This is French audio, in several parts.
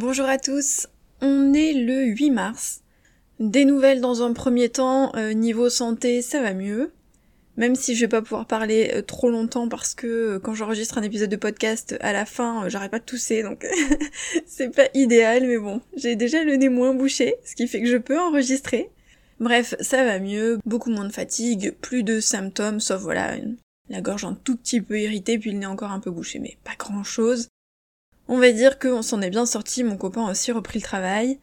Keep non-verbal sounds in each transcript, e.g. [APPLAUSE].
Bonjour à tous, on est le 8 mars. Des nouvelles dans un premier temps, euh, niveau santé ça va mieux. Même si je vais pas pouvoir parler euh, trop longtemps parce que euh, quand j'enregistre un épisode de podcast à la fin j'arrête pas de tousser donc [LAUGHS] c'est pas idéal mais bon j'ai déjà le nez moins bouché ce qui fait que je peux enregistrer. Bref ça va mieux, beaucoup moins de fatigue, plus de symptômes sauf voilà la gorge un tout petit peu irritée puis le nez encore un peu bouché mais pas grand chose. On va dire qu'on s'en est bien sorti, mon copain a aussi repris le travail.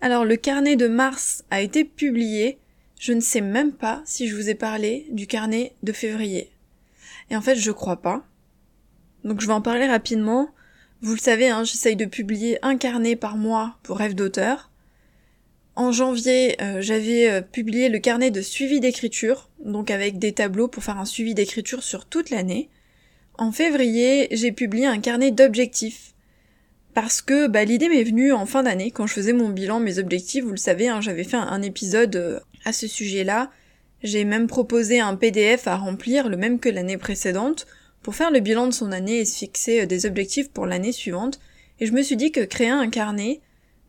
Alors le carnet de mars a été publié, je ne sais même pas si je vous ai parlé du carnet de février. Et en fait je crois pas. Donc je vais en parler rapidement. Vous le savez, hein, j'essaye de publier un carnet par mois pour rêve d'auteur. En janvier, euh, j'avais euh, publié le carnet de suivi d'écriture, donc avec des tableaux pour faire un suivi d'écriture sur toute l'année. En février, j'ai publié un carnet d'objectifs. Parce que bah, l'idée m'est venue en fin d'année, quand je faisais mon bilan, mes objectifs, vous le savez, hein, j'avais fait un, épisode euh, à ce sujet-là. J'ai même proposé un PDF à remplir, le même que l'année précédente, pour faire le bilan de son année et se fixer des objectifs pour l'année suivante. Et je me suis dit que créer un carnet,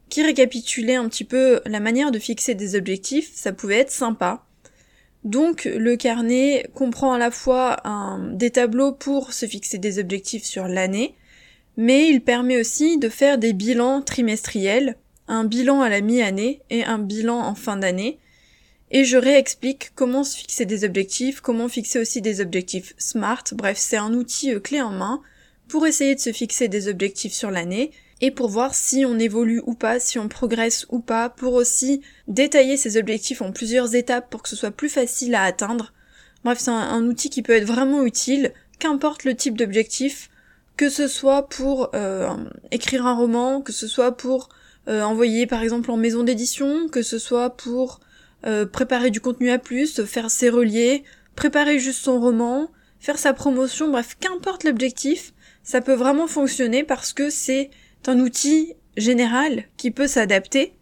qui récapitulait un petit peu la manière de fixer des objectifs, ça pouvait être sympa. Donc le carnet comprend à la fois des tableaux pour se fixer des objectifs sur l'année, mais il permet aussi de faire des bilans trimestriels, un bilan à la mi-année et un bilan en fin d'année. Et je réexplique comment se fixer des objectifs, comment fixer aussi des objectifs SMART, bref c'est un outil euh, clé en main pour essayer de se fixer des objectifs sur l'année et pour voir si on évolue ou pas, si on progresse ou pas, pour aussi détailler ses objectifs en plusieurs étapes pour que ce soit plus facile à atteindre. Bref, c'est un, outil qui peut être vraiment utile, qu'importe le type d'objectif, que ce soit pour euh, écrire un roman, que ce soit pour euh, envoyer par exemple en maison d'édition, que ce soit pour euh, préparer du contenu à plus, faire ses reliés, préparer juste son roman, faire sa promotion, bref, qu'importe l'objectif, ça peut vraiment fonctionner parce que c'est un outil général qui peut s'adapter.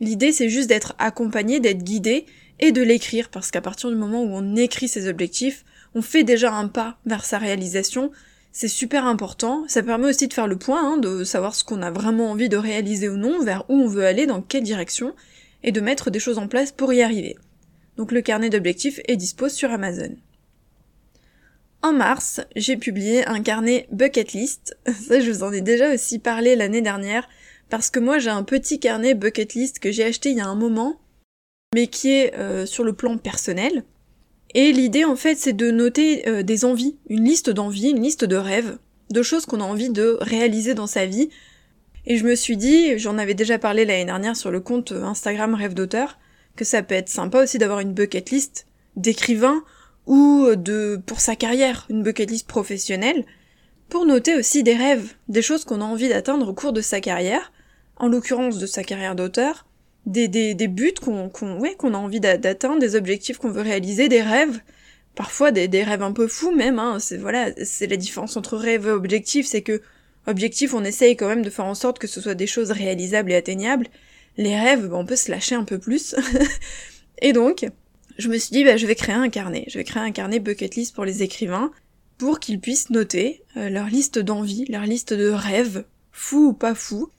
L'idée c'est juste d'être accompagné, d'être guidé et de l'écrire parce qu'à partir du moment où on écrit ses objectifs, on fait déjà un pas vers sa réalisation. C'est super important. Ça permet aussi de faire le point, hein, de savoir ce qu'on a vraiment envie de réaliser ou non, vers où on veut aller, dans quelle direction, et de mettre des choses en place pour y arriver. Donc le carnet d'objectifs est dispo sur Amazon. En mars, j'ai publié un carnet bucket list. [LAUGHS] Ça, je vous en ai déjà aussi parlé l'année dernière, parce que moi j'ai un petit carnet bucket list que j'ai acheté il y a un moment, mais qui est euh, sur le plan personnel. Et l'idée en fait c'est de noter euh, des envies, une liste d'envies, une liste de rêves, de choses qu'on a envie de réaliser dans sa vie. Et je me suis dit, j'en avais déjà parlé l'année dernière sur le compte Instagram Rêve d'auteur, que ça peut être sympa aussi d'avoir une bucket list d'écrivains ou de pour sa carrière, une bucket list professionnelle, pour noter aussi des rêves, des choses qu'on a envie d'atteindre au cours de sa carrière, en l'occurrence de sa carrière d'auteur, des, des, des buts qu'on qu'on ouais, qu'on a envie d'atteindre, des objectifs qu'on veut réaliser, des rêves, parfois des, des rêves un peu fous même, hein, c'est voilà, c'est la différence entre rêve et objectif, c'est que objectif on essaye quand même de faire en sorte que ce soit des choses réalisables et atteignables, les rêves, bah, on peut se lâcher un peu plus. [LAUGHS] et donc, je me suis dit, bah, je vais créer un carnet. Je vais créer un carnet bucket list pour les écrivains pour qu'ils puissent noter euh, leur liste d'envie, leur liste de rêves, fous ou pas fous.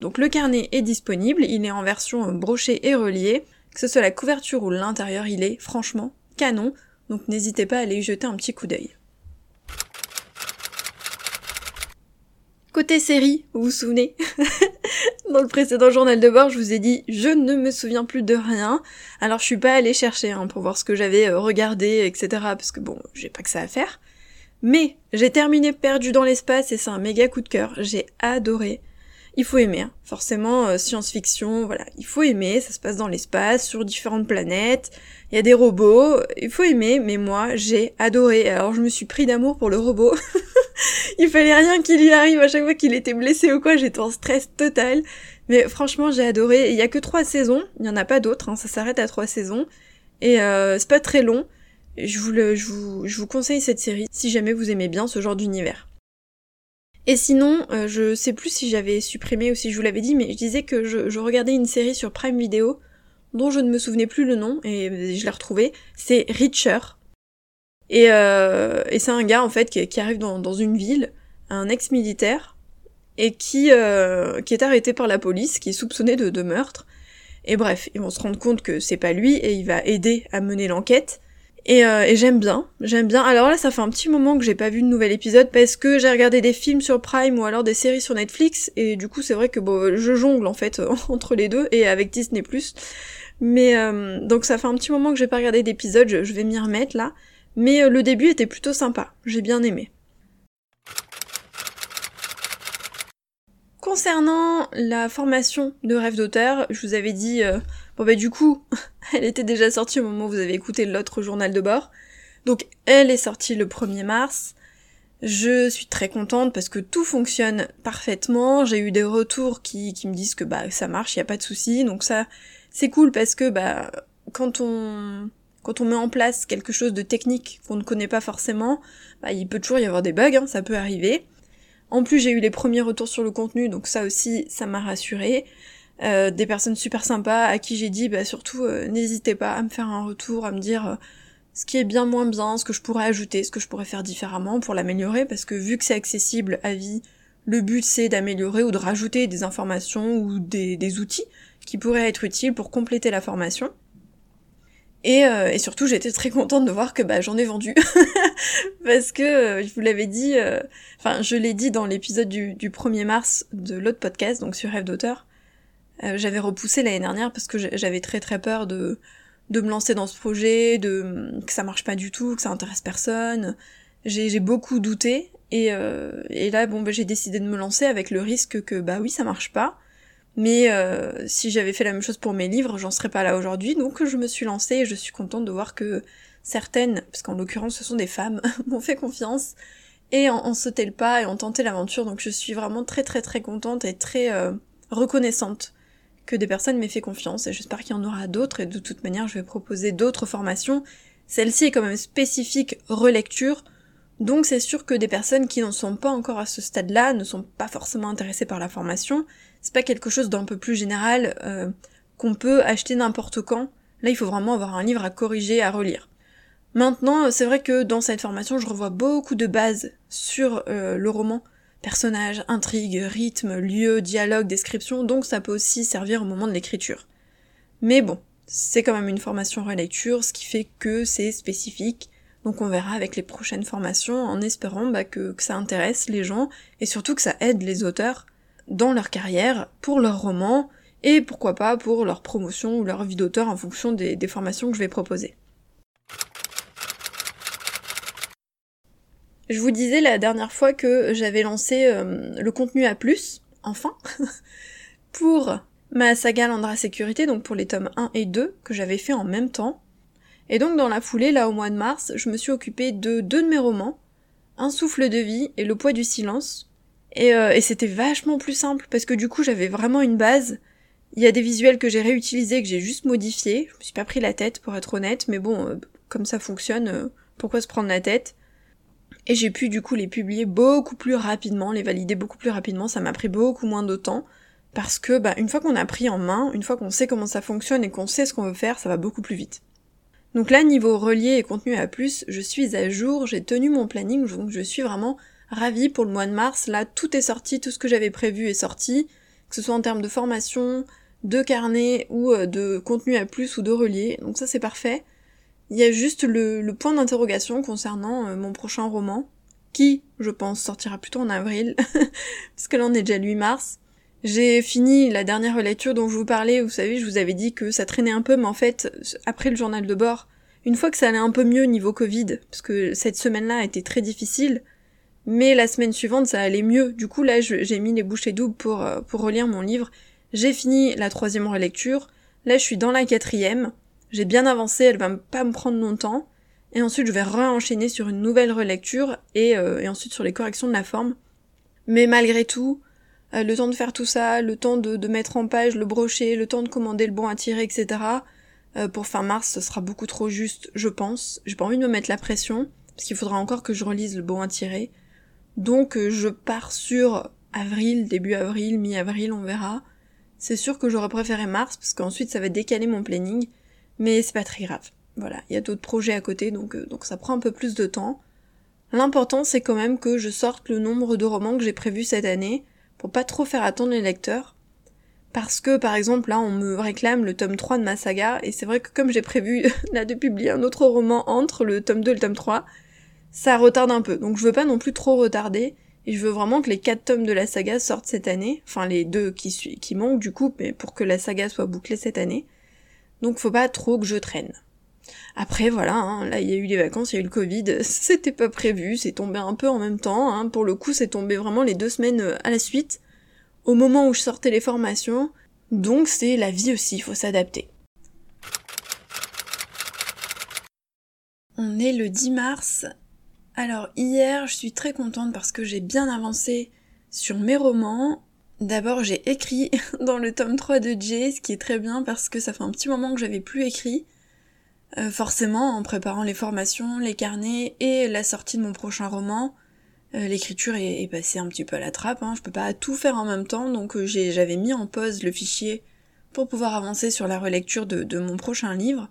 Donc le carnet est disponible, il est en version brochée et reliée, que ce soit la couverture ou l'intérieur, il est franchement canon, donc n'hésitez pas à aller y jeter un petit coup d'œil. Côté série, vous vous souvenez [LAUGHS] Dans le précédent journal de bord, je vous ai dit je ne me souviens plus de rien. Alors je suis pas allée chercher hein, pour voir ce que j'avais euh, regardé, etc. Parce que bon, j'ai pas que ça à faire. Mais j'ai terminé Perdu dans l'espace et c'est un méga coup de cœur. J'ai adoré. Il faut aimer, hein. forcément euh, science-fiction, voilà, il faut aimer, ça se passe dans l'espace, sur différentes planètes, il y a des robots, il faut aimer, mais moi j'ai adoré. Alors je me suis pris d'amour pour le robot. [LAUGHS] il fallait rien qu'il lui arrive à chaque fois qu'il était blessé ou quoi, j'étais en stress total. Mais franchement, j'ai adoré. Il y a que trois saisons, il y en a pas d'autres, hein, ça s'arrête à trois saisons. Et euh, c'est pas très long. Je vous, je, vous, conseille cette série si jamais vous aimez bien ce genre d'univers. Et sinon, euh, je sais plus si j'avais supprimé ou si je vous l'avais dit, mais je disais que je, je, regardais une série sur Prime Video dont je ne me souvenais plus le nom et je l'ai retrouvé. C'est Richer. Et, euh, et c'est un gars en fait qui, qui arrive dans, dans, une ville, un ex-militaire et qui, euh, qui est arrêté par la police, qui est soupçonné de, de meurtre. Et bref, ils vont se rendre compte que c'est pas lui et il va aider à mener l'enquête. Et, euh, et j'aime bien, j'aime bien. Alors là, ça fait un petit moment que j'ai pas vu de nouvel épisode parce que j'ai regardé des films sur Prime ou alors des séries sur Netflix et du coup c'est vrai que bon, je jongle en fait [LAUGHS] entre les deux et avec Disney+. Mais euh, donc ça fait un petit moment que j'ai pas regardé d'épisode, je, je, vais m'y remettre là. Mais euh, le début était plutôt sympa, j'ai bien aimé. Concernant la formation de rêve d'auteur, je vous avais dit, euh, bon bah du coup, [LAUGHS] elle était déjà sortie au moment où vous avez écouté l'autre journal de bord. Donc elle est sortie le 1er mars. Je suis très contente parce que tout fonctionne parfaitement. J'ai eu des retours qui, qui me disent que bah ça marche, il y a pas de souci. Donc ça, c'est cool parce que bah quand on quand on met en place quelque chose de technique qu'on ne connaît pas forcément, bah, il peut toujours y avoir des bugs, hein, ça peut arriver. En plus, j'ai eu les premiers retours sur le contenu, donc ça aussi, ça m'a rassuré. Euh, des personnes super sympas à qui j'ai dit, bah surtout, euh, n'hésitez pas à me faire un retour, à me dire euh, ce qui est bien moins bien, ce que je pourrais ajouter, ce que je pourrais faire différemment pour l'améliorer, parce que vu que c'est accessible à vie, le but c'est d'améliorer ou de rajouter des informations ou des, outils qui pourraient être utiles pour compléter la formation. Et, euh, et surtout, j'étais très contente de voir que bah, j'en ai vendu. [LAUGHS] Parce que, euh, je vous l'avais dit, euh, enfin, je l'ai dit dans l'épisode du, du 1er mars de l'autre podcast, donc sur Rêve d'auteur. j'avais repoussé l'année dernière parce que j'avais très très peur de, de me lancer dans ce projet, de que ça marche pas du tout, que ça intéresse personne. J'ai beaucoup douté. Et, et là, bon, bah, j'ai décidé de me lancer avec le risque que, bah oui, ça marche pas mais euh, si j'avais fait la même chose pour mes livres, j'en serais pas là aujourd'hui. Donc je me suis lancée et je suis contente de voir que certaines, parce qu'en l'occurrence ce sont des femmes, [LAUGHS] m'ont fait confiance et en, sauté le pas et ont tenté l'aventure. Donc je suis vraiment très très très contente et très euh, reconnaissante que des personnes m'aient fait confiance et j'espère qu'il y en aura d'autres et de toute manière je vais proposer d'autres formations. Celle-ci est quand même spécifique relecture, donc c'est sûr que des personnes qui n'en sont pas encore à ce stade-là ne sont pas forcément intéressées par la formation, c'est pas quelque chose d'un peu plus général euh, qu'on peut acheter n'importe quand. Là, il faut vraiment avoir un livre à corriger, à relire. Maintenant, c'est vrai que dans cette formation, je revois beaucoup de bases sur euh, le roman. Personnages, intrigue, rythme, lieu, dialogue, description, donc ça peut aussi servir au moment de l'écriture. Mais bon, c'est quand même une formation relecture, ce qui fait que c'est spécifique. Donc on verra avec les prochaines formations en espérant bah, que, ça intéresse les gens et surtout que ça aide les auteurs dans leur carrière, pour leur roman, et pourquoi pas pour leur promotion ou leur vie d'auteur en fonction des, formations que je vais proposer. Je vous disais la dernière fois que j'avais lancé euh, le contenu à plus, enfin, [LAUGHS] pour ma saga Landra Sécurité, donc pour les tomes 1 et 2, que j'avais fait en même temps. Et donc dans la foulée, là au mois de mars, je me suis occupée de deux de mes romans, Un souffle de vie et Le poids du silence, euh, et, c'était vachement plus simple parce que du coup j'avais vraiment une base. Il y a des visuels que j'ai réutilisés, que j'ai juste modifiés. Je me suis pas pris la tête pour être honnête, mais bon, euh, comme ça fonctionne, euh, pourquoi se prendre la tête? Et j'ai pu du coup les publier beaucoup plus rapidement, les valider beaucoup plus rapidement, ça m'a pris beaucoup moins de temps. Parce que bah, une fois qu'on a pris en main, une fois qu'on sait comment ça fonctionne et qu'on sait ce qu'on veut faire, ça va beaucoup plus vite. Donc là, niveau relié et contenu à plus, je suis à jour, j'ai tenu mon planning, donc je suis vraiment ravie pour le mois de mars. Là, tout est sorti, tout ce que j'avais prévu est sorti, que ce soit en termes de formation, de carnet ou euh, de contenu à plus ou de relié. Donc ça, c'est parfait. Il y a juste le, point d'interrogation concernant euh, mon prochain roman, qui, je pense, sortira plutôt en avril, [LAUGHS] parce que là on est déjà le 8 mars. J'ai fini la dernière relecture dont je vous parlais, vous savez, je vous avais dit que ça traînait un peu, mais en fait, après le journal de bord, une fois que ça allait un peu mieux niveau Covid, parce que cette semaine-là a été très difficile, mais la semaine suivante, ça allait mieux. Du coup, là, j'ai mis les bouchées doubles pour, euh, pour relire mon livre. J'ai fini la troisième relecture. Là, je suis dans la quatrième. J'ai bien avancé, elle va pas me prendre longtemps. Et ensuite, je vais re-enchaîner sur une nouvelle relecture euh, et, ensuite sur les corrections de la forme. Mais malgré tout, euh, le temps de faire tout ça, le temps de, mettre en page le brochet, le temps de commander le bon à tirer, etc. pour fin mars, ce sera beaucoup trop juste, je pense. J'ai pas envie de me mettre la pression, parce qu'il faudra encore que je relise le bon à tirer. Donc euh, je pars sur avril, début avril, mi-avril, on verra. C'est sûr que j'aurais préféré mars parce qu'ensuite ça va décaler mon planning, mais c'est pas très grave. Voilà, il y a d'autres projets à côté donc, euh, donc ça prend un peu plus de temps. L'important c'est quand même que je sorte le nombre de romans que j'ai prévu cette année, pour pas trop faire attendre les lecteurs. Parce que par exemple là on me réclame le tome 3 de ma saga, et c'est vrai que comme j'ai prévu [LAUGHS] là de publier un autre roman entre le tome 2 et le tome 3, ça retarde un peu. Donc je veux pas non plus trop retarder, et je veux vraiment que les 4 tomes de la saga sortent cette année, enfin les deux qui, qui manquent du coup, mais pour que la saga soit bouclée cette année. Donc faut pas trop que je traîne. Après voilà, hein, là il y a eu les vacances, il y a eu le Covid, [LAUGHS] c'était pas prévu, c'est tombé un peu en même temps, hein. pour le coup c'est tombé vraiment les deux semaines euh, à la suite, au moment où je sortais les formations, donc c'est la vie aussi, il faut s'adapter. On est le 10 mars. Alors hier, je suis très contente parce que j'ai bien avancé sur mes romans. D'abord, j'ai écrit [LAUGHS] dans le tome 3 de Jay, ce qui est très bien parce que ça fait un petit moment que j'avais plus écrit. Euh, forcément, en préparant les formations, les carnets et la sortie de mon prochain roman, euh, l'écriture est, passée un petit peu à la trappe. Hein. Je peux pas tout faire en même temps, donc euh, j'avais mis en pause le fichier pour pouvoir avancer sur la relecture de, de, mon prochain livre.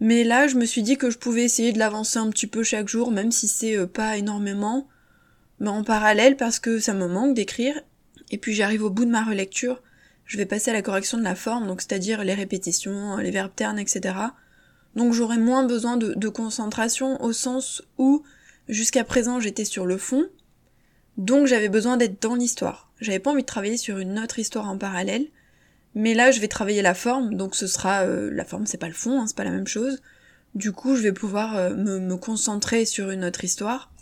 Mais là, je me suis dit que je pouvais essayer de l'avancer un petit peu chaque jour, même si c'est pas énormément, mais en parallèle parce que ça me manque d'écrire. Et puis j'arrive au bout de ma relecture, je vais passer à la correction de la forme, donc c'est-à-dire les répétitions, les verbes ternes, etc. Donc j'aurai moins besoin de, concentration au sens où jusqu'à présent j'étais sur le fond, donc j'avais besoin d'être dans l'histoire. J'avais pas envie de travailler sur une autre histoire en parallèle, mais là je vais travailler la forme, donc ce sera euh, la forme c'est pas le fond, hein, c'est pas la même chose. Du coup je vais pouvoir euh, me, concentrer sur une autre histoire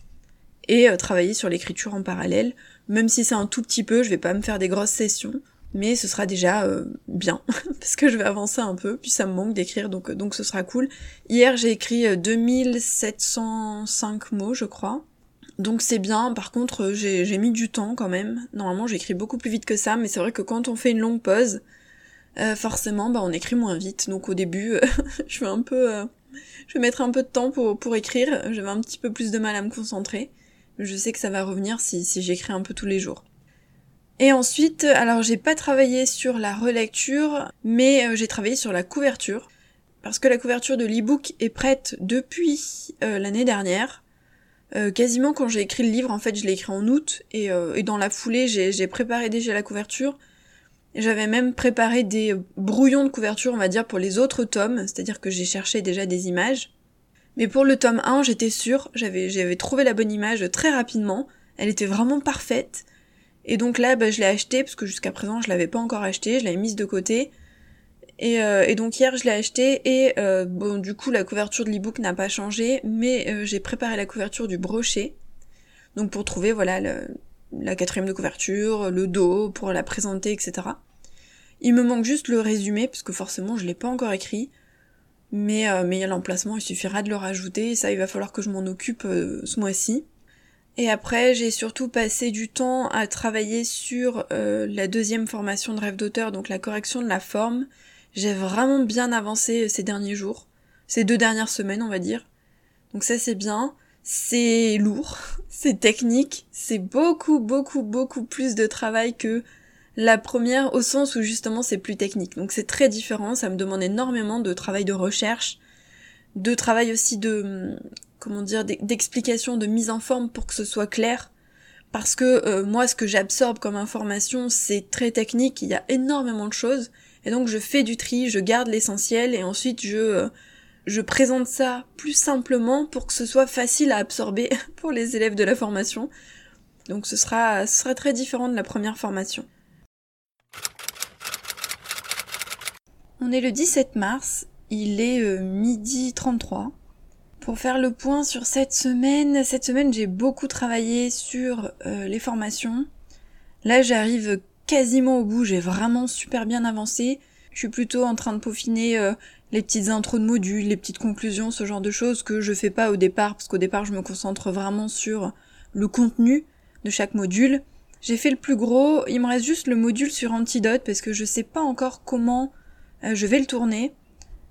et euh, travailler sur l'écriture en parallèle, même si c'est un tout petit peu, je vais pas me faire des grosses sessions, mais ce sera déjà euh, bien [LAUGHS] parce que je vais avancer un peu puis ça me manque d'écrire donc donc ce sera cool. Hier j'ai écrit 2705 euh, mots je crois. Donc c'est bien, par contre j'ai mis du temps quand même. Normalement j'écris beaucoup plus vite que ça, mais c'est vrai que quand on fait une longue pause, euh, forcément bah on écrit moins vite. Donc au début [LAUGHS] je vais un peu je vais mettre un peu de temps pour, pour écrire, j'avais un petit peu plus de mal à me concentrer. Je sais que ça va revenir si, si j'écris un peu tous les jours. Et ensuite, alors j'ai pas travaillé sur la relecture, mais euh, j'ai travaillé sur la couverture. Parce que la couverture de l'ebook est prête depuis euh, l'année dernière. Euh, quasiment quand j'ai écrit le livre, en fait je l'ai écrit en août, et, et dans la foulée j'ai préparé déjà la couverture. J'avais même préparé des brouillons de couverture, on va dire, pour les autres tomes, c'est-à-dire que j'ai cherché déjà des images. Mais pour le tome 1, j'étais sûre, j'avais trouvé la bonne image très rapidement, elle était vraiment parfaite. Et donc là, bah, je l'ai acheté parce que jusqu'à présent je l'avais pas encore acheté, je l'avais mise de côté. Et, euh, donc hier je l'ai acheté et euh, bon du coup la couverture de l'ebook n'a pas changé, mais euh, j'ai préparé la couverture du brochet. Donc pour trouver voilà la quatrième de couverture, le dos pour la présenter, etc. Il me manque juste le résumé parce que forcément je l'ai pas encore écrit. Mais mais il y a l'emplacement, il suffira de le rajouter et ça il va falloir que je m'en occupe ce mois-ci. Et après, j'ai surtout passé du temps à travailler sur euh, la deuxième formation de rêve d'auteur, donc la correction de la forme. J'ai vraiment bien avancé euh, ces derniers jours, ces deux dernières semaines, on va dire. Donc ça, c'est bien. C'est lourd, [LAUGHS] c'est technique, c'est beaucoup, beaucoup, beaucoup plus de travail que la première, au sens où justement c'est plus technique. Donc c'est très différent, ça me demande énormément de travail de recherche, de travail aussi de comment dire, d'explication, de mise en forme pour que ce soit clair. Parce que euh, moi, ce que j'absorbe comme information, c'est très technique, il y a énormément de choses. Et donc je fais du tri, je garde l'essentiel et ensuite je, euh, je présente ça plus simplement pour que ce soit facile à absorber [LAUGHS] pour les élèves de la formation. Donc ce sera, sera très différent de la première formation. On est le 17 mars, il est euh, midi 33. Pour faire le point sur cette semaine, cette semaine j'ai beaucoup travaillé sur euh, les formations. Là j'arrive quasiment au bout, j'ai vraiment super bien avancé. Je suis plutôt en train de peaufiner euh, les petites intros de modules, les petites conclusions, ce genre de choses que je fais pas au départ, parce qu'au départ je me concentre vraiment sur le contenu de chaque module. J'ai fait le plus gros, il me reste juste le module sur Antidote parce que je sais pas encore comment euh, je vais le tourner.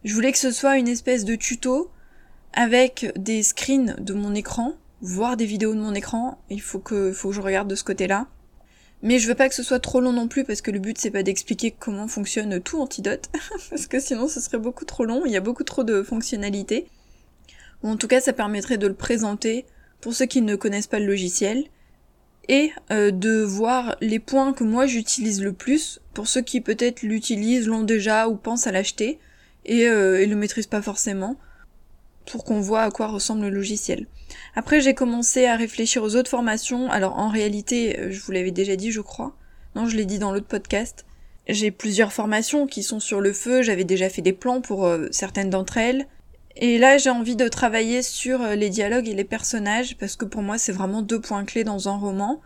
Je voulais que ce soit une espèce de tuto avec des screens de mon écran, voire des vidéos de mon écran. Il faut que, je regarde de ce côté-là. Mais je veux pas que ce soit trop long non plus parce que le but c'est pas d'expliquer comment fonctionne tout Antidote [LAUGHS] parce que sinon ce serait beaucoup trop long, il y a beaucoup trop de fonctionnalités. Ou en tout cas ça permettrait de le présenter pour ceux qui ne connaissent pas le logiciel, et euh, de voir les points que moi j'utilise le plus, pour ceux qui peut-être l'utilisent, l'ont déjà ou pensent à l'acheter, et, euh, et le maîtrisent pas forcément, pour qu'on voit à quoi ressemble le logiciel. Après j'ai commencé à réfléchir aux autres formations, alors en réalité, euh, je vous l'avais déjà dit je crois, non je l'ai dit dans l'autre podcast, j'ai plusieurs formations qui sont sur le feu, j'avais déjà fait des plans pour euh, certaines d'entre elles. Et là, j'ai envie de travailler sur euh, les dialogues et les personnages parce que pour moi, c'est vraiment deux points clés dans un roman.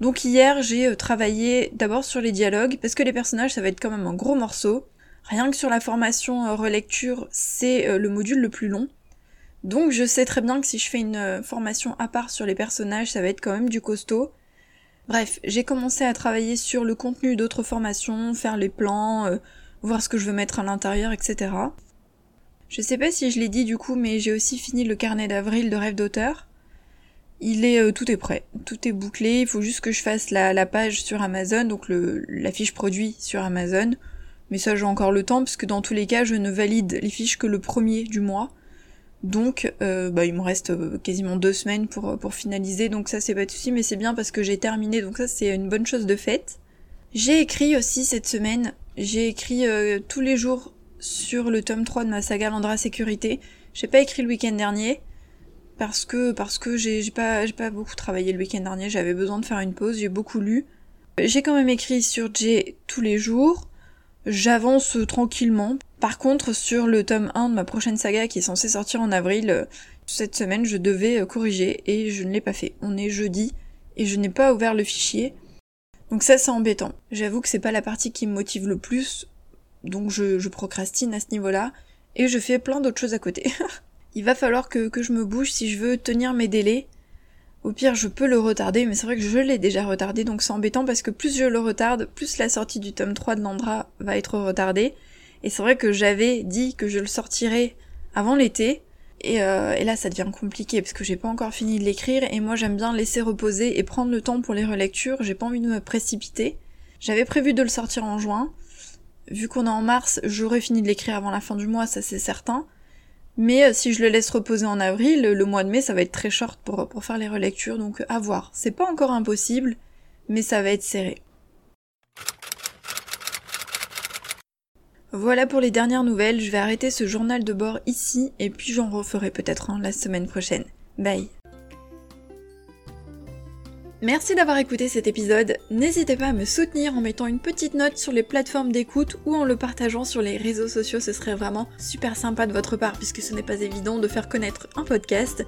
Donc hier, j'ai travaillé d'abord sur les dialogues parce que les personnages, ça va être quand même un gros morceau. Rien que sur la formation relecture, c'est le module le plus long. Donc je sais très bien que si je fais une formation à part sur les personnages, ça va être quand même du costaud. Bref, j'ai commencé à travailler sur le contenu d'autres formations, faire les plans, euh, voir ce que je veux mettre à l'intérieur, etc. Je sais pas si je l'ai dit du coup, mais j'ai aussi fini le carnet d'avril de rêve d'auteur. Il est euh, tout est prêt, tout est bouclé. Il faut juste que je fasse la, page sur Amazon, donc le, la fiche produit sur Amazon. Mais ça j'ai encore le temps, puisque dans tous les cas, je ne valide les fiches que le premier du mois. Donc, euh, bah, il me reste euh, quasiment deux semaines pour, euh, pour finaliser, donc ça c'est pas de souci, mais c'est bien parce que j'ai terminé, donc ça c'est une bonne chose de faite. J'ai écrit aussi cette semaine, j'ai écrit tous les jours sur le tome 3 de ma saga Landra Sécurité. J'ai pas écrit le week-end dernier, parce que parce que j'ai pas, j'ai pas beaucoup travaillé le week-end dernier, j'avais besoin de faire une pause, j'ai beaucoup lu. J'ai quand même écrit sur J tous les jours, j'avance tranquillement, par contre, sur le tome 1 de ma prochaine saga qui est censé sortir en avril, euh, cette semaine, je devais euh, corriger et je ne l'ai pas fait. On est jeudi et je n'ai pas ouvert le fichier. Donc ça, c'est embêtant. J'avoue que c'est pas la partie qui me motive le plus, donc je, procrastine à ce niveau-là et je fais plein d'autres choses à côté. [LAUGHS] Il va falloir que je me bouge si je veux tenir mes délais. Au pire, je peux le retarder, mais c'est vrai que je l'ai déjà retardé, donc c'est embêtant parce que plus je le retarde, plus la sortie du tome 3 de Landra va être retardée. Et c'est vrai que j'avais dit que je le sortirais avant l'été. Et, euh, et, là, ça devient compliqué parce que j'ai pas encore fini de l'écrire et moi j'aime bien laisser reposer et prendre le temps pour les relectures. J'ai pas envie de me précipiter. J'avais prévu de le sortir en juin. Vu qu'on est en mars, j'aurais fini de l'écrire avant la fin du mois, ça c'est certain. Mais euh, si je le laisse reposer en avril, le mois de mai, ça va être très short pour, faire les relectures, donc à voir. C'est pas encore impossible, mais ça va être serré. Voilà pour les dernières nouvelles, je vais arrêter ce journal de bord ici et puis j'en referai peut-être la semaine prochaine. Bye Merci d'avoir écouté cet épisode. N'hésitez pas à me soutenir en mettant une petite note sur les plateformes d'écoute ou en le partageant sur les réseaux sociaux, ce serait vraiment super sympa de votre part puisque ce n'est pas évident de faire connaître un podcast.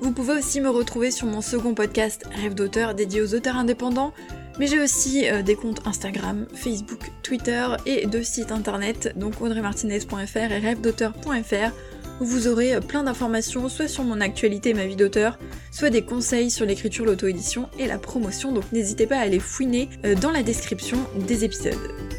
Vous pouvez aussi me retrouver sur mon second podcast Rêve d'auteur dédié aux auteurs indépendants mais j'ai aussi euh, des comptes Instagram, Facebook, Twitter et deux sites internet, donc audreymartinez.fr et rêvedauteur.fr, vous aurez plein d'informations soit sur mon actualité et ma vie d'auteur, soit des conseils sur l'écriture, l'auto-édition et la promotion, donc n'hésitez pas à aller fouiner euh, dans la description des épisodes.